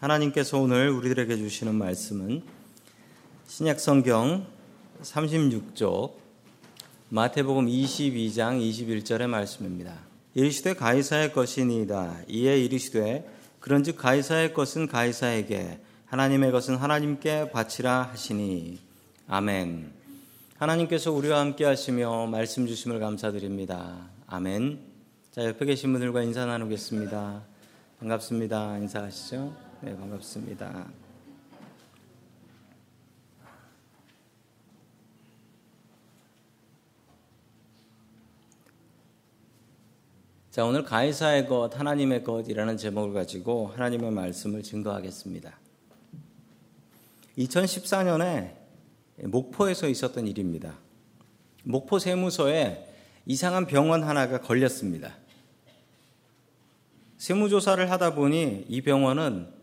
하나님께서 오늘 우리들에게 주시는 말씀은 신약 성경 36쪽 마태복음 22장 21절의 말씀입니다. 이르시되 가이사의 것이니이다. 이에 이르시되 그런즉 가이사의 것은 가이사에게 하나님의 것은 하나님께 바치라 하시니 아멘. 하나님께서 우리와 함께 하시며 말씀 주심을 감사드립니다. 아멘. 자, 옆에 계신 분들과 인사 나누겠습니다. 반갑습니다. 인사하시죠? 네, 반갑습니다. 자, 오늘 가이사의 것, 하나님의 것이라는 제목을 가지고 하나님의 말씀을 증거하겠습니다. 2014년에 목포에서 있었던 일입니다. 목포 세무서에 이상한 병원 하나가 걸렸습니다. 세무조사를 하다 보니 이 병원은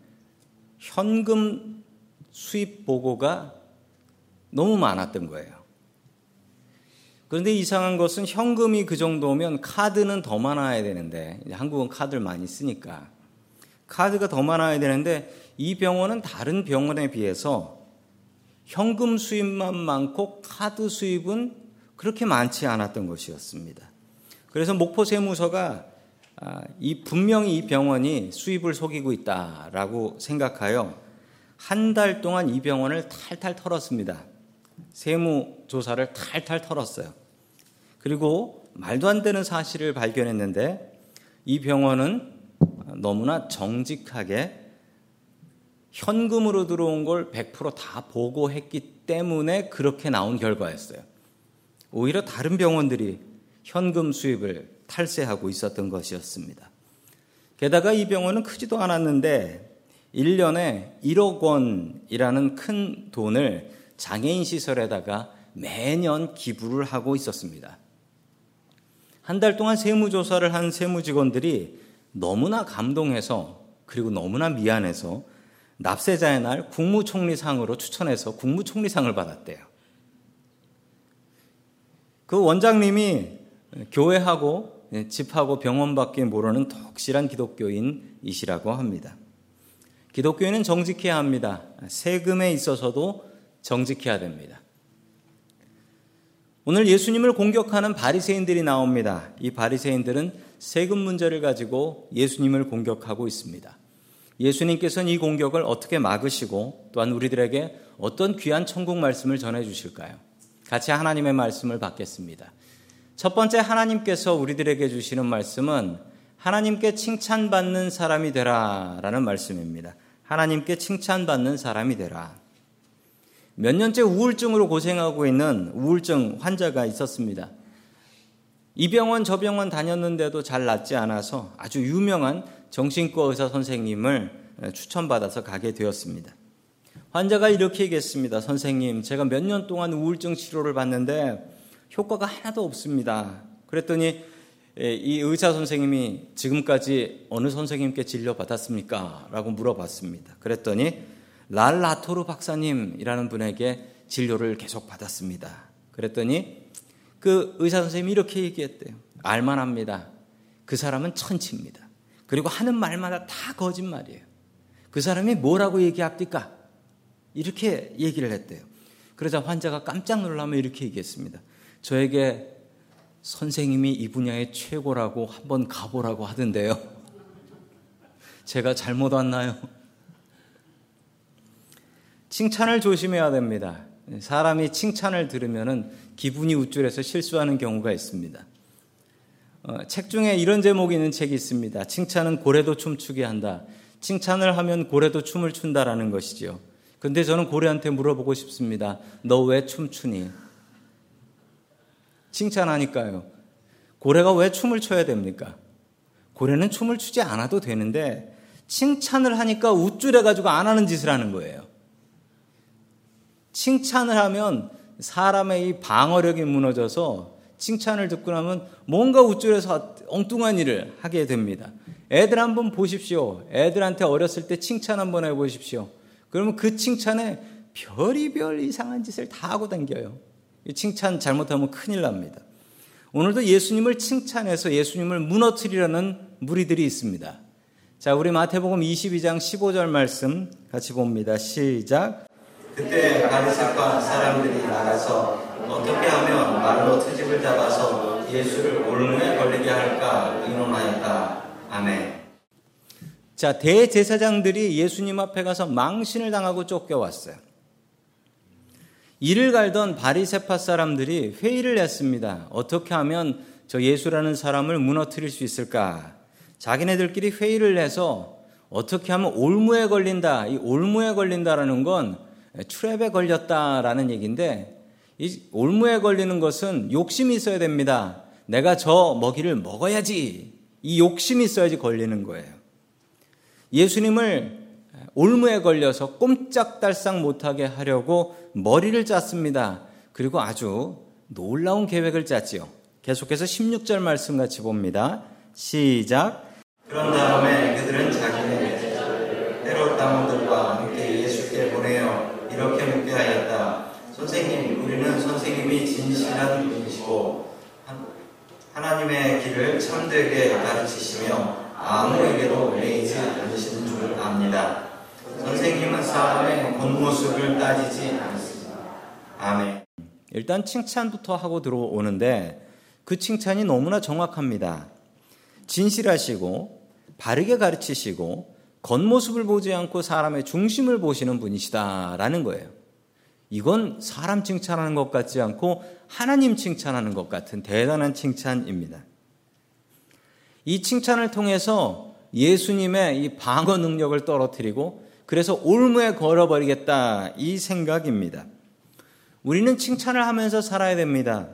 현금 수입 보고가 너무 많았던 거예요. 그런데 이상한 것은 현금이 그 정도면 카드는 더 많아야 되는데 한국은 카드를 많이 쓰니까 카드가 더 많아야 되는데 이 병원은 다른 병원에 비해서 현금 수입만 많고 카드 수입은 그렇게 많지 않았던 것이었습니다. 그래서 목포 세무서가 아, 이 분명히 이 병원이 수입을 속이고 있다라고 생각하여 한 달 동안 이 병원을 탈탈 털었습니다. 세무 조사를 탈탈 털었어요. 그리고 말도 안 되는 사실을 발견했는데 이 병원은 너무나 정직하게 현금으로 들어온 걸 100%다 보고했기 때문에 그렇게 나온 결과였어요. 오히려 다른 병원들이 현금 수입을 탈세하고 있었던 것이었습니다. 게다가 이 병원은 크지도 않았는데 1년에 1억 원이라는 큰 돈을 장애인 시설에다가 매년 기부를 하고 있었습니다. 한 달 동안 세무조사를 한 세무직원들이 너무나 감동해서 그리고 너무나 미안해서 납세자의 날 국무총리상으로 추천해서 국무총리상을 받았대요. 그 원장님이 교회하고 집하고 병원밖에 모르는 독실한 기독교인이시라고 합니다. 기독교인은 정직해야 합니다. 세금에 있어서도 정직해야 됩니다. 오늘 예수님을 공격하는 바리새인들이 나옵니다. 이 바리새인들은 세금 문제를 가지고 예수님을 공격하고 있습니다. 예수님께서는 이 공격을 어떻게 막으시고 또한 우리들에게 어떤 귀한 천국 말씀을 전해 주실까요? 같이 하나님의 말씀을 받겠습니다. 첫 번째 하나님께서 우리들에게 주시는 말씀은 하나님께 칭찬받는 사람이 되라 라는 말씀입니다. 하나님께 칭찬받는 사람이 되라. 몇 년째 우울증으로 고생하고 있는 우울증 환자가 있었습니다. 이 병원 저 병원 다녔는데도 잘 낫지 않아서 아주 유명한 정신과 의사 선생님을 추천받아서 가게 되었습니다. 환자가 이렇게 얘기했습니다. 선생님, 제가 몇 년 동안 우울증 치료를 받는데 효과가 하나도 없습니다. 그랬더니 이 의사 선생님이 지금까지 어느 선생님께 진료 받았습니까? 라고 물어봤습니다. 그랬더니 랄라토르 박사님이라는 분에게 진료를 계속 받았습니다. 그랬더니 그 의사 선생님이 이렇게 얘기했대요. 알만합니다. 그 사람은 천치입니다. 그리고 하는 말마다 다 거짓말이에요. 그 사람이 뭐라고 얘기합니까? 이렇게 얘기를 했대요. 그러자 환자가 깜짝 놀라면 이렇게 얘기했습니다. 저에게 선생님이 이 분야의 최고라고 한번 가보라고 하던데요. 제가 잘못 왔나요? 칭찬을 조심해야 됩니다. 사람이 칭찬을 들으면 기분이 우쭐해서 실수하는 경우가 있습니다. 어, 책 중에 이런 제목이 있는 책이 있습니다. 칭찬은 고래도 춤추게 한다. 칭찬을 하면 고래도 춤을 춘다라는 것이지요. 근데 저는 고래한테 물어보고 싶습니다. 너 왜 춤추니? 칭찬하니까요. 고래가 왜 춤을 춰야 됩니까? 고래는 춤을 추지 않아도 되는데 칭찬을 하니까 우쭐해가지고 안 하는 짓을 하는 거예요. 칭찬을 하면 사람의 이 방어력이 무너져서 칭찬을 듣고 나면 뭔가 우쭐해서 엉뚱한 일을 하게 됩니다. 애들 한번 보십시오. 애들한테 어렸을 때 칭찬 한번 해보십시오. 그러면 그 칭찬에 별이별 이상한 짓을 다 하고 다녀요. 칭찬 잘못하면 큰일 납니다. 오늘도 예수님을 칭찬해서 예수님을 무너뜨리려는 무리들이 있습니다. 자, 우리 마태복음 22장 15절 말씀 같이 봅니다. 시작. 그때 바리새파 사람들이 나가서 어떻게 하면 말로 트집을 잡아서 예수를 올무에 걸리게 할까 의논하였다. 아멘. 자, 대제사장들이 예수님 앞에 가서 망신을 당하고 쫓겨왔어요. 이를 갈던 바리세파 사람들이 회의를 했습니다. 어떻게 하면 저 예수라는 사람을 무너뜨릴 수 있을까? 자기네들끼리 회의를 해서 어떻게 하면 올무에 걸린다. 이 올무에 걸린다라는 건 트랩에 걸렸다라는 얘기인데 이 올무에 걸리는 것은 욕심이 있어야 됩니다. 내가 저 먹이를 먹어야지. 이 욕심이 있어야지 걸리는 거예요. 예수님을 올무에 걸려서 꼼짝달싹 못하게 하려고 머리를 짰습니다. 그리고 아주 놀라운 계획을 짰지요. 계속해서 16절 말씀 같이 봅니다. 시작. 그런 다음에 그들은 자기네 헤롯 당원들과 함께 예수께 보내어 이렇게 묻게 하였다. 선생님, 우리는 선생님이 진실한 분이시고 하나님의 길을 참되게 가르치시며 아무에게도 매이지 않으시는 줄 압니다. 선생님은 사람의 겉모습을 따지지 않습니다. 아멘. 일단 칭찬부터 하고 들어오는데 그 칭찬이 너무나 정확합니다. 진실하시고 바르게 가르치시고 겉모습을 보지 않고 사람의 중심을 보시는 분이시다라는 거예요. 이건 사람 칭찬하는 것 같지 않고 하나님 칭찬하는 것 같은 대단한 칭찬입니다. 이 칭찬을 통해서 예수님의 이 방어 능력을 떨어뜨리고 그래서 올무에 걸어버리겠다 이 생각입니다. 우리는 칭찬을 하면서 살아야 됩니다.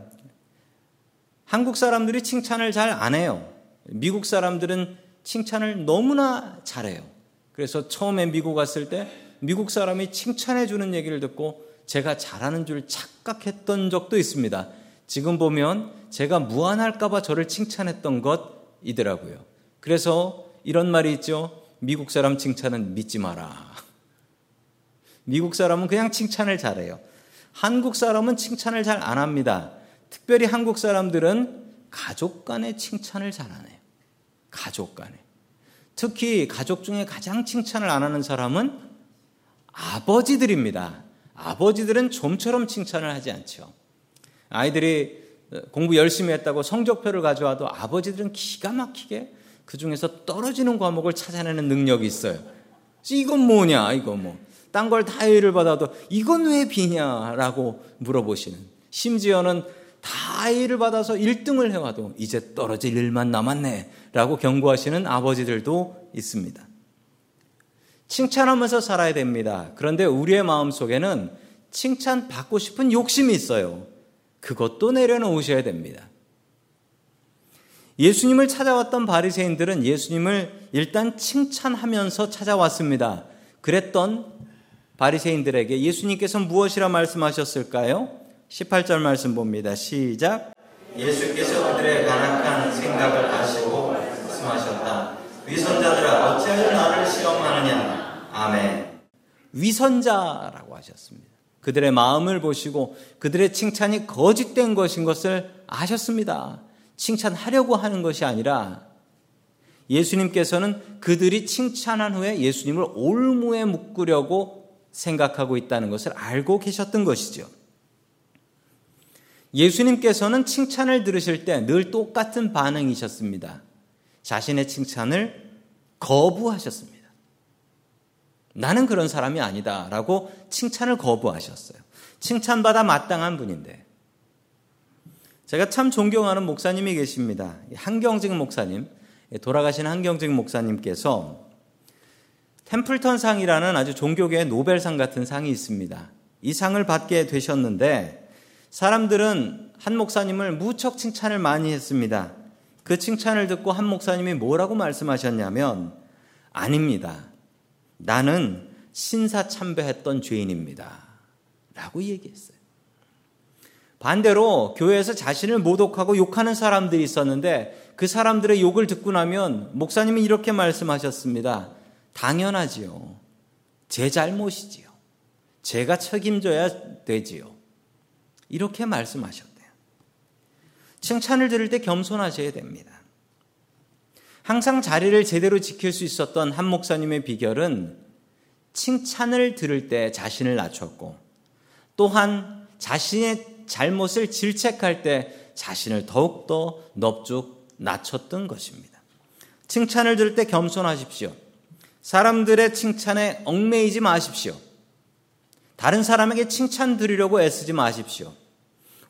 한국 사람들이 칭찬을 잘 안 해요. 미국 사람들은 칭찬을 너무나 잘해요. 그래서 처음에 미국 갔을 때 미국 사람이 칭찬해 주는 얘기를 듣고 제가 잘하는 줄 착각했던 적도 있습니다. 지금 보면 제가 무안할까봐 저를 칭찬했던 것이더라고요. 그래서 이런 말이 있죠. 미국 사람 칭찬은 믿지 마라. 미국 사람은 그냥 칭찬을 잘해요. 한국 사람은 칭찬을 잘 안 합니다. 특별히 한국 사람들은 가족 간의 칭찬을 잘 안 해요. 가족 간에. 특히 가족 중에 가장 칭찬을 안 하는 사람은 아버지들입니다. 아버지들은 좀처럼 칭찬을 하지 않죠. 아이들이 공부 열심히 했다고 성적표를 가져와도 아버지들은 기가 막히게 그 중에서 떨어지는 과목을 찾아내는 능력이 있어요. 이건 뭐냐, 이거 뭐. 딴 걸 다 A를 받아도 이건 왜 B냐라고 물어보시는. 심지어는 다 A를 받아서 1등을 해와도 이제 떨어질 일만 남았네. 라고 경고하시는 아버지들도 있습니다. 칭찬하면서 살아야 됩니다. 그런데 우리의 마음 속에는 칭찬 받고 싶은 욕심이 있어요. 그것도 내려놓으셔야 됩니다. 예수님을 찾아왔던 바리새인들은 예수님을 일단 칭찬하면서 찾아왔습니다. 그랬던 바리새인들에게 예수님께서 무엇이라 말씀하셨을까요? 18절 말씀 봅니다. 시작. 예수께서 그들의 간악한 생각을 아시고 말씀하셨다. 위선자들아 어찌하여 나를 시험하느냐. 아멘. 위선자라고 하셨습니다. 그들의 마음을 보시고 그들의 칭찬이 거짓된 것인 것을 아셨습니다. 칭찬하려고 하는 것이 아니라 예수님께서는 그들이 칭찬한 후에 예수님을 올무에 묶으려고 생각하고 있다는 것을 알고 계셨던 것이죠. 예수님께서는 칭찬을 들으실 때 늘 똑같은 반응이셨습니다. 자신의 칭찬을 거부하셨습니다. 나는 그런 사람이 아니다. 라고 칭찬을 거부하셨어요. 칭찬받아 마땅한 분인데. 제가 참 존경하는 목사님이 계십니다. 한경직 목사님, 돌아가신 한경직 목사님께서 템플턴 상이라는 아주 종교계의 노벨상 같은 상이 있습니다. 이 상을 받게 되셨는데 사람들은 한 목사님을 무척 칭찬을 많이 했습니다. 그 칭찬을 듣고 한 목사님이 뭐라고 말씀하셨냐면 아닙니다. 나는 신사참배했던 죄인입니다. 라고 얘기했어요. 반대로 교회에서 자신을 모독하고 욕하는 사람들이 있었는데 그 사람들의 욕을 듣고 나면 목사님이 이렇게 말씀하셨습니다. 당연하지요. 제 잘못이지요. 제가 책임져야 되지요. 이렇게 말씀하셨대요. 칭찬을 들을 때 겸손하셔야 됩니다. 항상 자리를 제대로 지킬 수 있었던 한 목사님의 비결은 칭찬을 들을 때 자신을 낮췄고 또한 자신의 잘못을 질책할 때 자신을 더욱더 넙죽 낮췄던 것입니다. 칭찬을 들을 때 겸손하십시오. 사람들의 칭찬에 얽매이지 마십시오. 다른 사람에게 칭찬 드리려고 애쓰지 마십시오.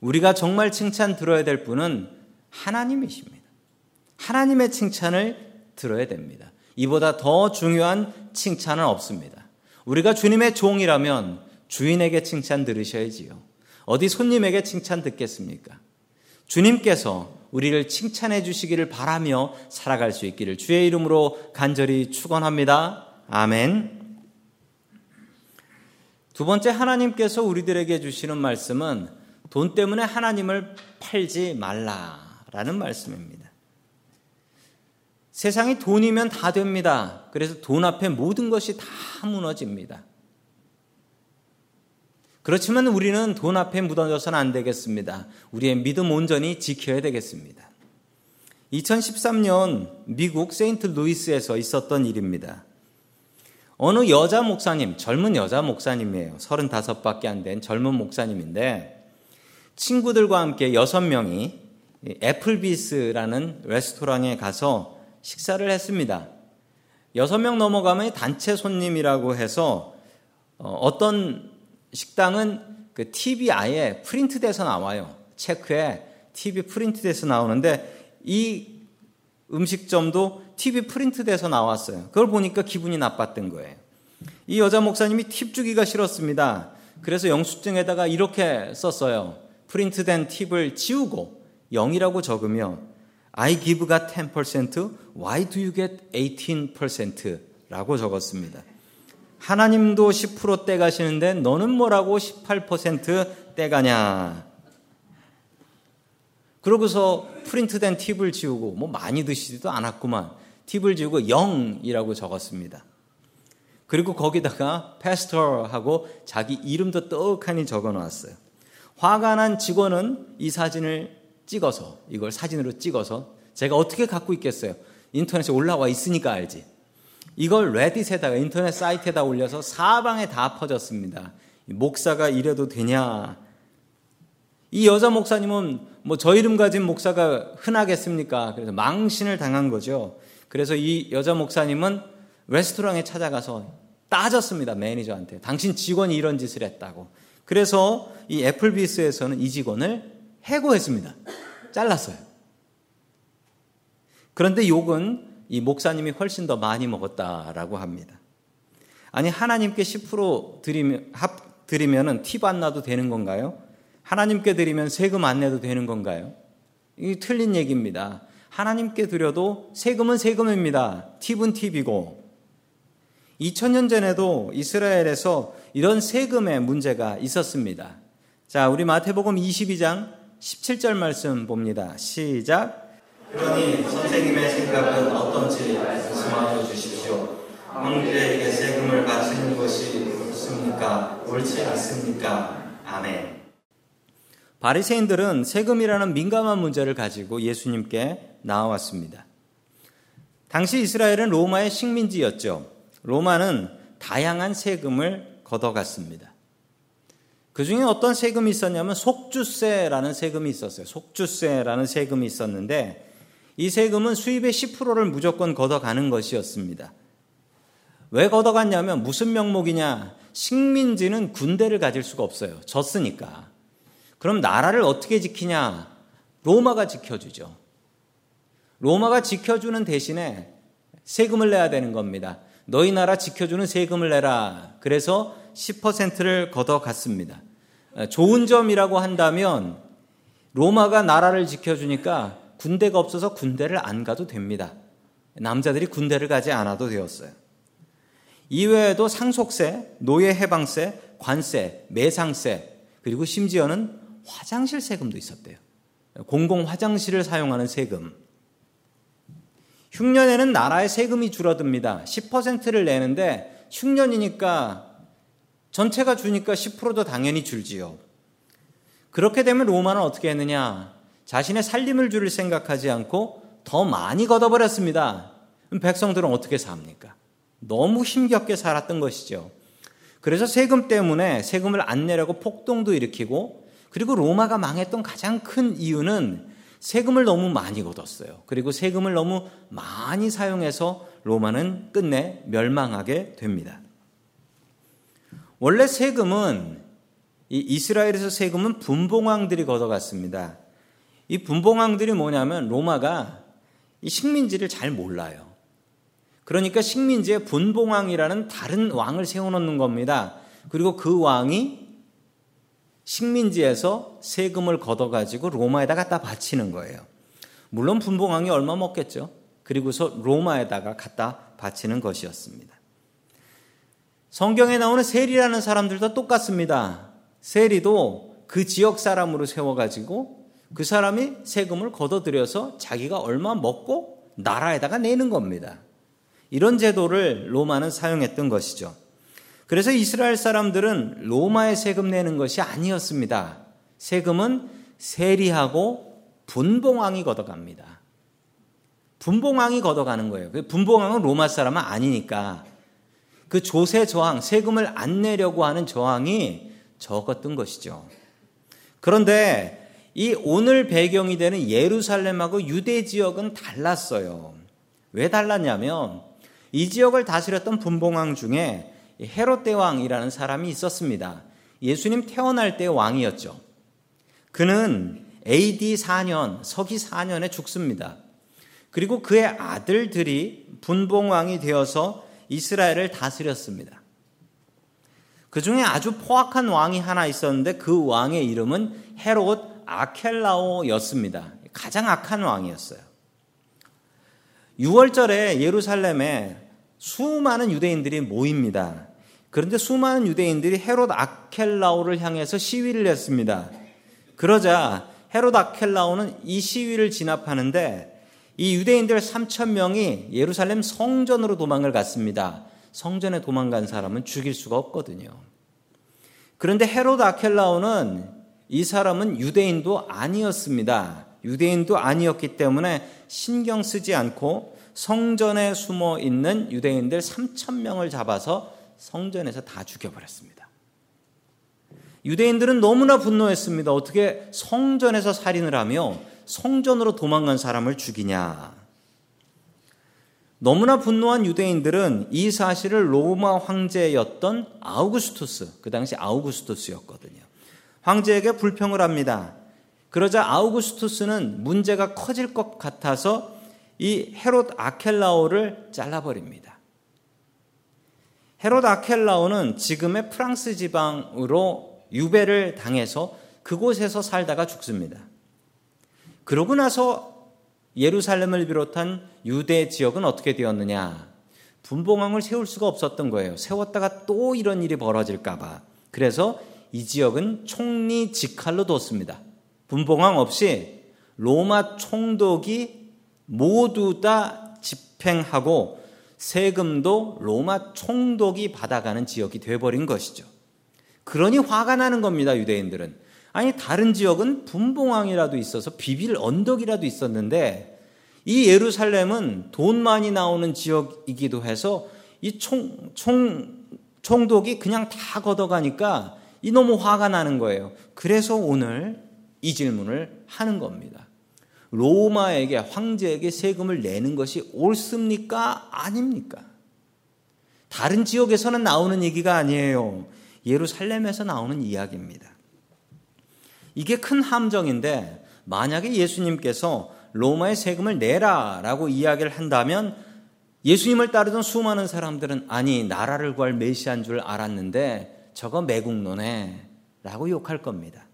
우리가 정말 칭찬 들어야 될 분은 하나님이십니다. 하나님의 칭찬을 들어야 됩니다. 이보다 더 중요한 칭찬은 없습니다. 우리가 주님의 종이라면 주인에게 칭찬 들으셔야지요. 어디 손님에게 칭찬 듣겠습니까? 주님께서 우리를 칭찬해 주시기를 바라며 살아갈 수 있기를 주의 이름으로 간절히 축원합니다. 아멘. 두 번째 하나님께서 우리들에게 주시는 말씀은 돈 때문에 하나님을 팔지 말라라는 말씀입니다. 세상이 돈이면 다 됩니다. 그래서 돈 앞에 모든 것이 다 무너집니다. 그렇지만 우리는 돈 앞에 묻어져서는 안 되겠습니다. 우리의 믿음 온전히 지켜야 되겠습니다. 2013년 미국 세인트 루이스에서 있었던 일입니다. 어느 여자 목사님, 젊은 여자 목사님이에요. 35밖에 안 된 젊은 목사님인데 친구들과 함께 6명이 애플비스라는 레스토랑에 가서 식사를 했습니다. 6명 넘어가면 단체 손님이라고 해서 어, 어떤 식당은 그 TV 아예 프린트돼서 나와요. 체크에 TV 프린트돼서 나오는데 이 음식점도 TV 프린트돼서 나왔어요. 그걸 보니까 기분이 나빴던 거예요. 이 여자 목사님이 팁 주기가 싫었습니다. 그래서 영수증에다가 이렇게 썼어요. 프린트된 팁을 지우고 0이라고 적으며 I give got 10%, why do you get 18%? 라고 적었습니다. 하나님도 10% 떼가시는데 너는 뭐라고 18% 떼가냐? 그러고서 프린트된 팁을 지우고 뭐 많이 드시지도 않았구만. 팁을 지우고 0이라고 적었습니다. 그리고 거기다가 패스터하고 자기 이름도 떡하니 적어 놨어요. 화가 난 직원은 이 사진을 찍어서 이걸 사진으로 찍어서 제가 어떻게 갖고 있겠어요? 인터넷에 올라와 있으니까 알지. 이걸 레딧에다가 인터넷 사이트에다 올려서 사방에 다 퍼졌습니다. 목사가 이래도 되냐? 이 여자 목사님은 뭐 저 이름 가진 목사가 흔하겠습니까? 그래서 망신을 당한 거죠. 그래서 이 여자 목사님은 레스토랑에 찾아가서 따졌습니다. 매니저한테. 당신 직원이 이런 짓을 했다고. 그래서 이 애플비스에서는 이 직원을 해고했습니다. 잘랐어요. 그런데 욕은 이 목사님이 훨씬 더 많이 먹었다라고 합니다. 아니 하나님께 10% 드리면 합 드리면은 팁 안 나도 되는 건가요? 하나님께 드리면 세금 안 내도 되는 건가요? 이 틀린 얘기입니다. 하나님께 드려도 세금은 세금입니다. 팁은 팁이고 2000년 전에도 이스라엘에서 이런 세금의 문제가 있었습니다. 자, 우리 마태복음 22장 17절 말씀 봅니다. 시작. 그러니 선생님의 생각은 어떤지 말씀하여 주십시오. 왕들에게 세금을 바치는 것이 옳습니까? 옳지 않습니까? 아멘. 바리새인들은 세금이라는 민감한 문제를 가지고 예수님께 나왔습니다. 당시 이스라엘은 로마의 식민지였죠. 로마는 다양한 세금을 걷어갔습니다. 그 중에 어떤 세금이 있었냐면 속주세라는 세금이 있었어요. 속주세라는 세금이 있었는데 이 세금은 수입의 10%를 무조건 걷어가는 것이었습니다. 왜 걷어갔냐면 무슨 명목이냐? 식민지는 군대를 가질 수가 없어요. 졌으니까. 그럼 나라를 어떻게 지키냐? 로마가 지켜주죠. 로마가 지켜주는 대신에 세금을 내야 되는 겁니다. 너희 나라 지켜주는 세금을 내라. 그래서 10%를 걷어갔습니다. 좋은 점이라고 한다면 로마가 나라를 지켜주니까 군대가 없어서 군대를 안 가도 됩니다. 남자들이 군대를 가지 않아도 되었어요. 이외에도 상속세, 노예 해방세, 관세, 매상세, 그리고 심지어는 화장실 세금도 있었대요. 공공 화장실을 사용하는 세금. 흉년에는 나라의 세금이 줄어듭니다. 10%를 내는데 흉년이니까 전체가 주니까 10%도 당연히 줄지요. 그렇게 되면 로마는 어떻게 했느냐? 자신의 살림을 줄을 생각하지 않고 더 많이 걷어버렸습니다. 백성들은 어떻게 삽니까? 너무 힘겹게 살았던 것이죠. 그래서 세금 때문에 세금을 안 내려고 폭동도 일으키고 그리고 로마가 망했던 가장 큰 이유는 세금을 너무 많이 걷었어요. 그리고 세금을 너무 많이 사용해서 로마는 끝내 멸망하게 됩니다. 원래 세금은 이 이스라엘에서 세금은 분봉왕들이 걷어갔습니다. 이 분봉왕들이 뭐냐면 로마가 이 식민지를 잘 몰라요. 그러니까 식민지에 분봉왕이라는 다른 왕을 세워놓는 겁니다. 그리고 그 왕이 식민지에서 세금을 걷어가지고 로마에다 갖다 바치는 거예요. 물론 분봉왕이 얼마 먹겠죠. 그리고서 로마에다가 갖다 바치는 것이었습니다. 성경에 나오는 세리라는 사람들도 똑같습니다. 세리도 그 지역 사람으로 세워가지고 그 사람이 세금을 걷어들여서 자기가 얼마 먹고 나라에다가 내는 겁니다. 이런 제도를 로마는 사용했던 것이죠. 그래서 이스라엘 사람들은 로마에 세금 내는 것이 아니었습니다. 세금은 세리하고 분봉왕이 걷어갑니다. 분봉왕이 걷어가는 거예요. 그 분봉왕은 로마 사람은 아니니까 그 조세 저항, 세금을 안 내려고 하는 저항이 적었던 것이죠. 그런데 이 오늘 배경이 되는 예루살렘하고 유대 지역은 달랐어요. 왜 달랐냐면 이 지역을 다스렸던 분봉왕 중에 헤롯 대왕이라는 사람이 있었습니다. 예수님 태어날 때 왕이었죠. 그는 AD 4년, 서기 4년에 죽습니다. 그리고 그의 아들들이 분봉왕이 되어서 이스라엘을 다스렸습니다. 그 중에 아주 포악한 왕이 하나 있었는데 그 왕의 이름은 헤롯 아켈라오였습니다. 가장 악한 왕이었어요. 6월절에 예루살렘에 수많은 유대인들이 모입니다. 그런데 수많은 유대인들이 헤롯 아켈라오를 향해서 시위를 했습니다. 그러자 헤롯 아켈라오는 이 시위를 진압하는데 이 유대인들 3천 명이 예루살렘 성전으로 도망을 갔습니다. 성전에 도망간 사람은 죽일 수가 없거든요. 그런데 헤롯 아켈라오는 이 사람은 유대인도 아니었습니다. 유대인도 아니었기 때문에 신경 쓰지 않고 성전에 숨어 있는 유대인들 3천 명을 잡아서 성전에서 다 죽여버렸습니다. 유대인들은 너무나 분노했습니다. 어떻게 성전에서 살인을 하며 성전으로 도망간 사람을 죽이냐. 너무나 분노한 유대인들은 이 사실을 로마 황제였던 아우구스투스, 그 당시 아우구스투스였거든요. 황제에게 불평을 합니다. 그러자 아우구스투스는 문제가 커질 것 같아서 이 헤롯 아켈라오를 잘라버립니다. 헤롯 아켈라오는 지금의 프랑스 지방으로 유배를 당해서 그곳에서 살다가 죽습니다. 그러고 나서 예루살렘을 비롯한 유대 지역은 어떻게 되었느냐? 분봉왕을 세울 수가 없었던 거예요. 세웠다가 또 이런 일이 벌어질까봐. 그래서 이 지역은 총리 직할로 뒀습니다. 분봉왕 없이 로마 총독이 모두 다 집행하고 세금도 로마 총독이 받아가는 지역이 돼버린 것이죠. 그러니 화가 나는 겁니다, 유대인들은. 아니 다른 지역은 분봉왕이라도 있어서 비빌 언덕이라도 있었는데 이 예루살렘은 돈 많이 나오는 지역이기도 해서 이 총, 총, 총독이 그냥 다 걷어가니까 이 너무 화가 나는 거예요. 그래서 오늘 이 질문을 하는 겁니다. 로마에게 황제에게 세금을 내는 것이 옳습니까? 아닙니까? 다른 지역에서는 나오는 얘기가 아니에요. 예루살렘에서 나오는 이야기입니다. 이게 큰 함정인데 만약에 예수님께서 로마의 세금을 내라라고 이야기를 한다면 예수님을 따르던 수많은 사람들은 아니 나라를 구할 메시아인 줄 알았는데 저거 매국노네 라고 욕할 겁니다.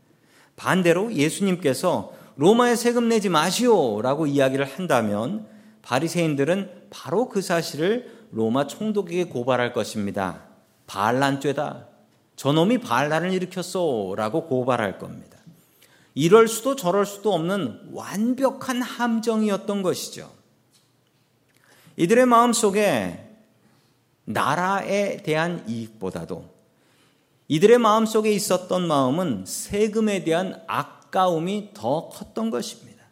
반대로 예수님께서 로마에 세금 내지 마시오 라고 이야기를 한다면 바리새인들은 바로 그 사실을 로마 총독에게 고발할 것입니다. 반란죄다. 저놈이 반란을 일으켰소 라고 고발할 겁니다. 이럴 수도 저럴 수도 없는 완벽한 함정이었던 것이죠. 이들의 마음 속에 나라에 대한 이익보다도 이들의 마음 속에 있었던 마음은 세금에 대한 아까움이 더 컸던 것입니다.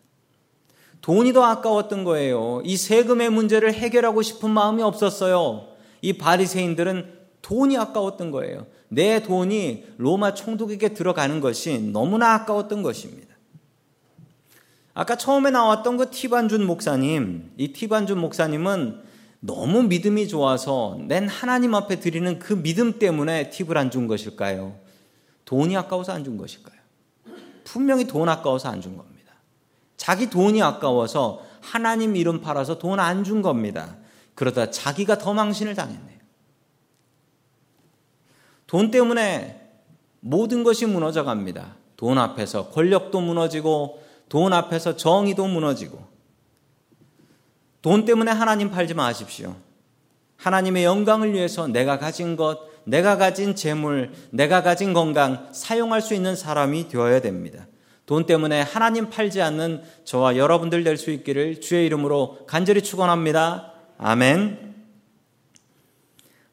돈이 더 아까웠던 거예요. 이 세금의 문제를 해결하고 싶은 마음이 없었어요. 이 바리새인들은 돈이 아까웠던 거예요. 내 돈이 로마 총독에게 들어가는 것이 너무나 아까웠던 것입니다. 아까 처음에 나왔던 그 티반준 목사님, 이 티반준 목사님은 너무 믿음이 좋아서 낸 하나님 앞에 드리는 그 믿음 때문에 팁을 안 준 것일까요? 돈이 아까워서 안 준 것일까요? 분명히 돈 아까워서 안 준 겁니다. 자기 돈이 아까워서 하나님 이름 팔아서 돈 안 준 겁니다. 그러다 자기가 더 망신을 당했네요. 돈 때문에 모든 것이 무너져 갑니다. 돈 앞에서 권력도 무너지고 돈 앞에서 정의도 무너지고 돈 때문에 하나님 팔지 마십시오. 하나님의 영광을 위해서 내가 가진 것, 내가 가진 재물, 내가 가진 건강 사용할 수 있는 사람이 되어야 됩니다. 돈 때문에 하나님 팔지 않는 저와 여러분들 될 수 있기를 주의 이름으로 간절히 축원합니다. 아멘.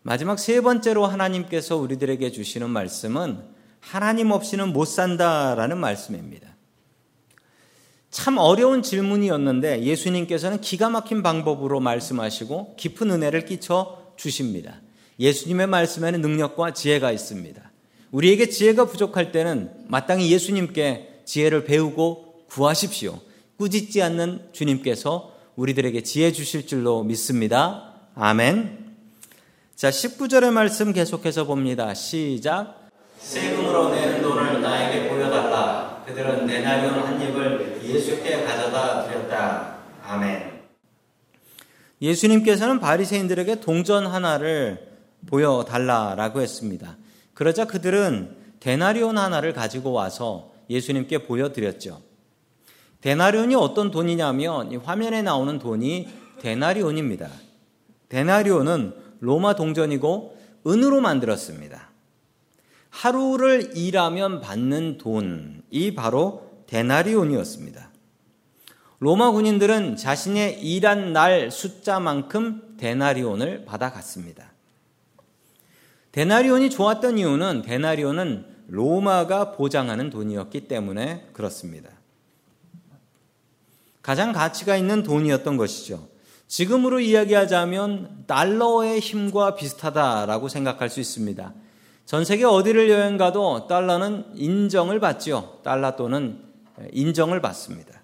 마지막 세 번째로 하나님께서 우리들에게 주시는 말씀은 하나님 없이는 못 산다라는 말씀입니다. 참 어려운 질문이었는데 예수님께서는 기가 막힌 방법으로 말씀하시고 깊은 은혜를 끼쳐 주십니다. 예수님의 말씀에는 능력과 지혜가 있습니다. 우리에게 지혜가 부족할 때는 마땅히 예수님께 지혜를 배우고 구하십시오. 꾸짖지 않는 주님께서 우리들에게 지혜 주실 줄로 믿습니다. 아멘. 자, 19절의 말씀 계속해서 봅니다. 시작. 세금으로 내는 돈을 나에게 보여달라. 그들은 데나리온 한 입을 예수께 가져다 드렸다. 아멘. 예수님께서는 바리새인들에게 동전 하나를 보여 달라라고 했습니다. 그러자 그들은 데나리온 하나를 가지고 와서 예수님께 보여 드렸죠. 데나리온이 어떤 돈이냐면 이 화면에 나오는 돈이 데나리온입니다. 데나리온은 로마 동전이고 은으로 만들었습니다. 하루를 일하면 받는 돈이 바로 데나리온이었습니다. 로마 군인들은 자신의 일한 날 숫자만큼 데나리온을 받아갔습니다. 데나리온이 좋았던 이유는 데나리온은 로마가 보장하는 돈이었기 때문에 그렇습니다. 가장 가치가 있는 돈이었던 것이죠. 지금으로 이야기하자면 달러의 힘과 비슷하다라고 생각할 수 있습니다. 전 세계 어디를 여행 가도 달러는 인정을 받지요. 달러 또는 인정을 받습니다.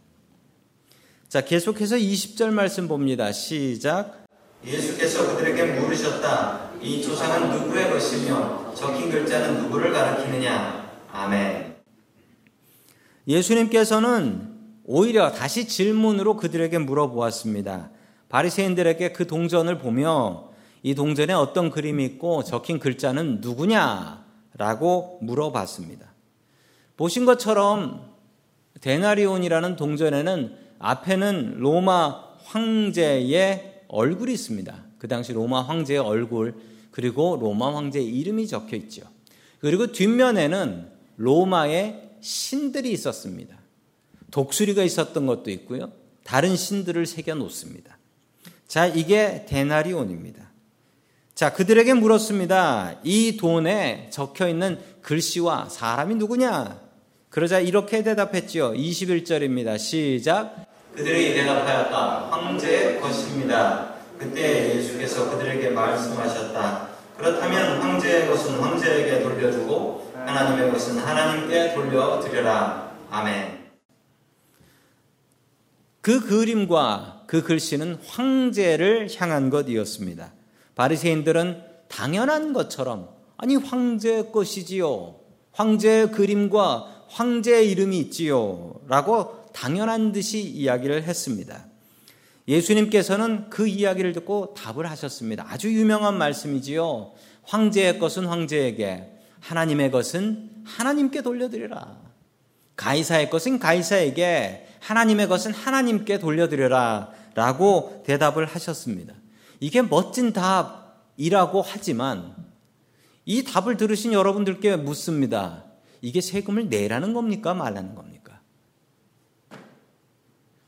자, 계속해서 20절 말씀 봅니다. 시작. 예수께서 그들에게 물으셨다. 이 조상은 누구의 것이며 적힌 글자는 누구를 가리키느냐? 아멘. 예수님께서는 오히려 다시 질문으로 그들에게 물어보았습니다. 바리새인들에게 그 동전을 보며 이 동전에 어떤 그림이 있고 적힌 글자는 누구냐라고 물어봤습니다. 보신 것처럼 데나리온이라는 동전에는 앞에는 로마 황제의 얼굴이 있습니다. 그 당시 로마 황제의 얼굴 그리고 로마 황제의 이름이 적혀 있죠. 그리고 뒷면에는 로마의 신들이 있었습니다. 독수리가 있었던 것도 있고요. 다른 신들을 새겨 놓습니다. 자, 이게 데나리온입니다. 자, 그들에게 물었습니다. 이 돈에 적혀 있는 글씨와 사람이 누구냐? 그러자 이렇게 대답했지요. 21절입니다. 시작. 그들이 대답하였다. 황제의 것입니다. 그때 예수께서 그들에게 말씀하셨다. 그렇다면 황제의 것은 황제에게 돌려주고 하나님의 것은 하나님께 돌려드려라. 아멘. 그 그림과 그 글씨는 황제를 향한 것이었습니다. 바리새인들은 당연한 것처럼 아니 황제의 것이지요. 황제의 그림과 황제의 이름이 있지요 라고 당연한 듯이 이야기를 했습니다. 예수님께서는 그 이야기를 듣고 답을 하셨습니다. 아주 유명한 말씀이지요. 황제의 것은 황제에게, 하나님의 것은 하나님께 돌려드리라. 가이사의 것은 가이사에게, 하나님의 것은 하나님께 돌려드려라. 라고 대답을 하셨습니다. 이게 멋진 답이라고 하지만 이 답을 들으신 여러분들께 묻습니다. 이게 세금을 내라는 겁니까? 말라는 겁니까?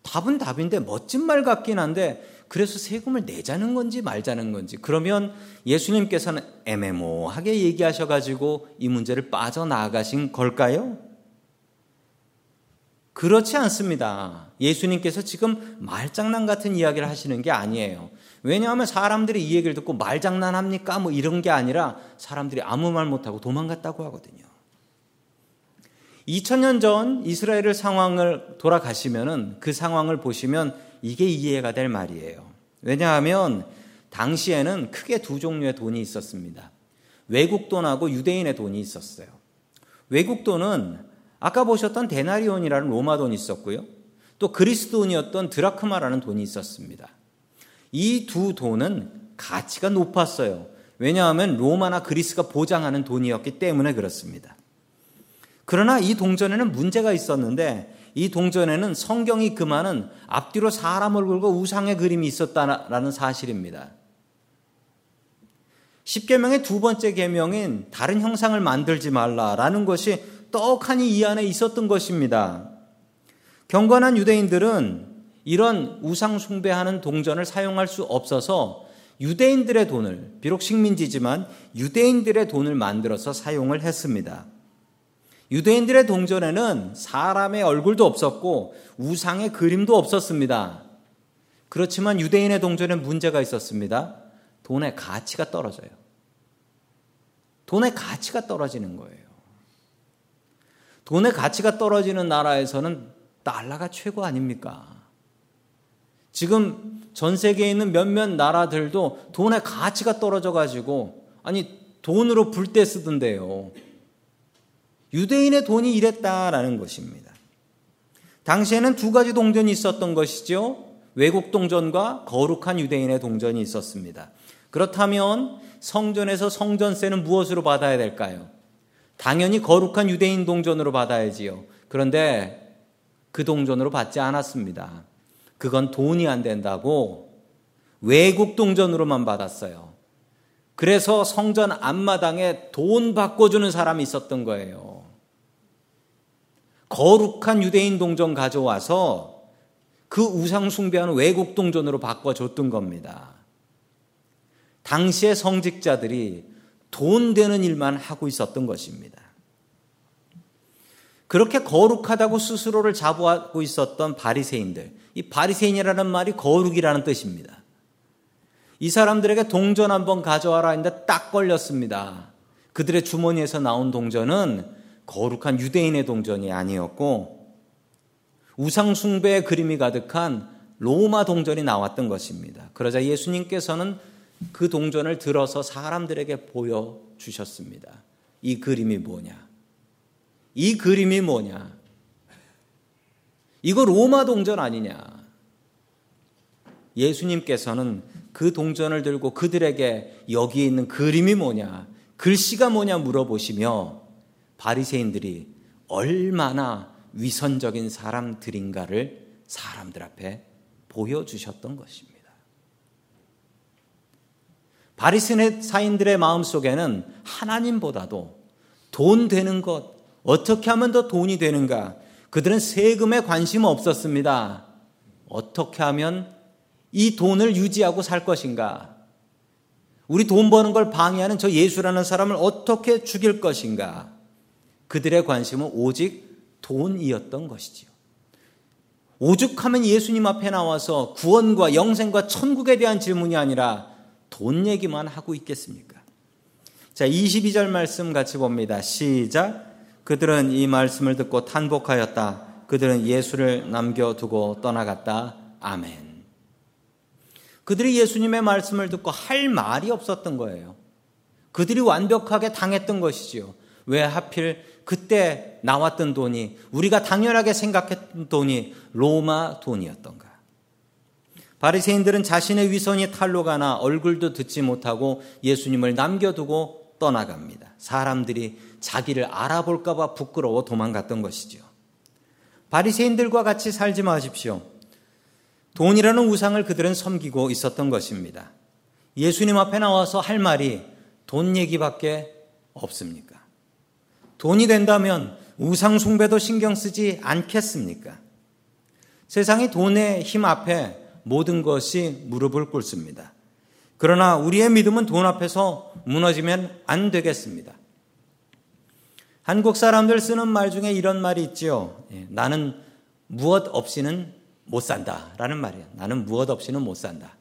답은 답인데 멋진 말 같긴 한데 그래서 세금을 내자는 건지 말자는 건지 그러면 예수님께서는 애매모하게 얘기하셔가지고 이 문제를 빠져나가신 걸까요? 그렇지 않습니다. 예수님께서 지금 말장난 같은 이야기를 하시는 게 아니에요. 왜냐하면 사람들이 이 얘기를 듣고 말장난합니까? 뭐 이런 게 아니라 사람들이 아무 말 못하고 도망갔다고 하거든요. 2000년 전 이스라엘을 상황을 돌아가시면은 그 상황을 보시면 이게 이해가 될 말이에요. 왜냐하면 당시에는 크게 두 종류의 돈이 있었습니다. 외국 돈하고 유대인의 돈이 있었어요. 외국 돈은 아까 보셨던 데나리온이라는 로마 돈이 있었고요. 또 그리스 돈이었던 드라크마라는 돈이 있었습니다. 이 두 돈은 가치가 높았어요. 왜냐하면 로마나 그리스가 보장하는 돈이었기 때문에 그렇습니다. 그러나 이 동전에는 문제가 있었는데 이 동전에는 성경이 금하는 앞뒤로 사람 얼굴과 우상의 그림이 있었다라는 사실입니다. 십계명의 두 번째 계명인 다른 형상을 만들지 말라라는 것이 떡하니 이 안에 있었던 것입니다. 경건한 유대인들은 이런 우상 숭배하는 동전을 사용할 수 없어서 유대인들의 돈을 비록 식민지지만 유대인들의 돈을 만들어서 사용을 했습니다. 유대인들의 동전에는 사람의 얼굴도 없었고 우상의 그림도 없었습니다. 그렇지만 유대인의 동전에 문제가 있었습니다. 돈의 가치가 떨어져요. 돈의 가치가 떨어지는 거예요. 돈의 가치가 떨어지는 나라에서는 달러가 최고 아닙니까? 지금 전 세계에 있는 몇몇 나라들도 돈의 가치가 떨어져 가지고 아니 돈으로 불때 쓰던데요. 유대인의 돈이 이랬다라는 것입니다. 당시에는 두 가지 동전이 있었던 것이죠. 외국 동전과 거룩한 유대인의 동전이 있었습니다. 그렇다면 성전에서 성전세는 무엇으로 받아야 될까요? 당연히 거룩한 유대인 동전으로 받아야지요. 그런데 그 동전으로 받지 않았습니다. 그건 돈이 안 된다고 외국 동전으로만 받았어요. 그래서 성전 앞마당에 돈 바꿔주는 사람이 있었던 거예요. 거룩한 유대인 동전 가져와서 그 우상 숭배하는 외국 동전으로 바꿔줬던 겁니다. 당시의 성직자들이 돈 되는 일만 하고 있었던 것입니다. 그렇게 거룩하다고 스스로를 자부하고 있었던 바리새인들. 이 바리새인이라는 말이 거룩이라는 뜻입니다. 이 사람들에게 동전 한번 가져와라 했는데 딱 걸렸습니다. 그들의 주머니에서 나온 동전은 거룩한 유대인의 동전이 아니었고 우상숭배의 그림이 가득한 로마 동전이 나왔던 것입니다. 그러자 예수님께서는 그 동전을 들어서 사람들에게 보여주셨습니다. 이 그림이 뭐냐? 이 그림이 뭐냐? 이거 로마 동전 아니냐? 예수님께서는 그 동전을 들고 그들에게 여기에 있는 그림이 뭐냐? 글씨가 뭐냐 물어보시며 바리새인들이 얼마나 위선적인 사람들인가를 사람들 앞에 보여주셨던 것입니다. 바리새인들의 마음 속에는 하나님보다도 돈 되는 것, 어떻게 하면 더 돈이 되는가? 그들은 세금에 관심 없었습니다. 어떻게 하면 이 돈을 유지하고 살 것인가? 우리 돈 버는 걸 방해하는 저 예수라는 사람을 어떻게 죽일 것인가? 그들의 관심은 오직 돈이었던 것이지요. 오죽하면 예수님 앞에 나와서 구원과 영생과 천국에 대한 질문이 아니라 돈 얘기만 하고 있겠습니까? 자, 22절 말씀 같이 봅니다. 시작. 그들은 이 말씀을 듣고 탄복하였다. 그들은 예수를 남겨두고 떠나갔다. 아멘. 그들이 예수님의 말씀을 듣고 할 말이 없었던 거예요. 그들이 완벽하게 당했던 것이지요. 왜 하필 그때 나왔던 돈이 우리가 당연하게 생각했던 돈이 로마 돈이었던가? 바리새인들은 자신의 위선이 탈로 가 나 얼굴도 듣지 못하고 예수님을 남겨두고 떠나갑니다. 사람들이 자기를 알아볼까봐 부끄러워 도망갔던 것이죠. 바리새인들과 같이 살지 마십시오. 돈이라는 우상을 그들은 섬기고 있었던 것입니다. 예수님 앞에 나와서 할 말이 돈 얘기밖에 없습니까? 돈이 된다면 우상 숭배도 신경 쓰지 않겠습니까? 세상이 돈의 힘 앞에 모든 것이 무릎을 꿇습니다. 그러나 우리의 믿음은 돈 앞에서 무너지면 안 되겠습니다. 한국 사람들 쓰는 말 중에 이런 말이 있지요. 예, 나는 무엇 없이는 못 산다 라는 말이에요. 나는 무엇 없이는 못 산다.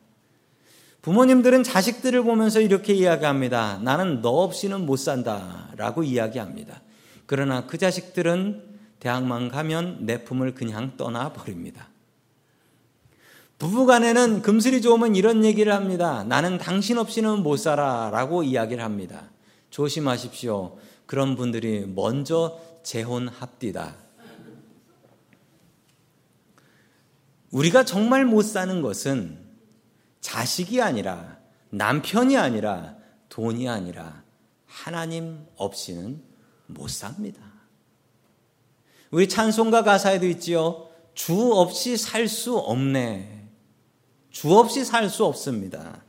부모님들은 자식들을 보면서 이렇게 이야기합니다. 나는 너 없이는 못 산다 라고 이야기합니다. 그러나 그 자식들은 대학만 가면 내 품을 그냥 떠나 버립니다. 부부간에는 금슬이 좋으면 이런 얘기를 합니다. 나는 당신 없이는 못 살아 라고 이야기를 합니다. 조심하십시오. 그런 분들이 먼저 재혼합디다. 우리가 정말 못 사는 것은 자식이 아니라 남편이 아니라 돈이 아니라 하나님 없이는 못 삽니다. 우리 찬송가 가사에도 있지요. 주 없이 살 수 없네. 주 없이 살 수 없습니다.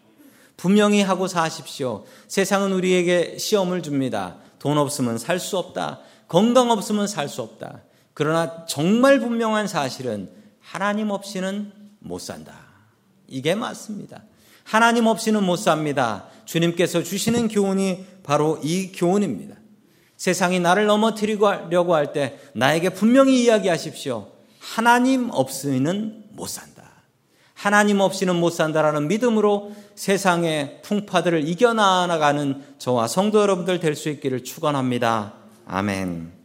분명히 하고 사십시오. 세상은 우리에게 시험을 줍니다. 돈 없으면 살 수 없다. 건강 없으면 살 수 없다. 그러나 정말 분명한 사실은 하나님 없이는 못 산다. 이게 맞습니다. 하나님 없이는 못 삽니다. 주님께서 주시는 교훈이 바로 이 교훈입니다. 세상이 나를 넘어뜨리려고 할 때 나에게 분명히 이야기하십시오. 하나님 없이는 못 산다. 하나님 없이는 못 산다라는 믿음으로 세상의 풍파들을 이겨나가는 저와 성도 여러분들 될 수 있기를 축원합니다. 아멘.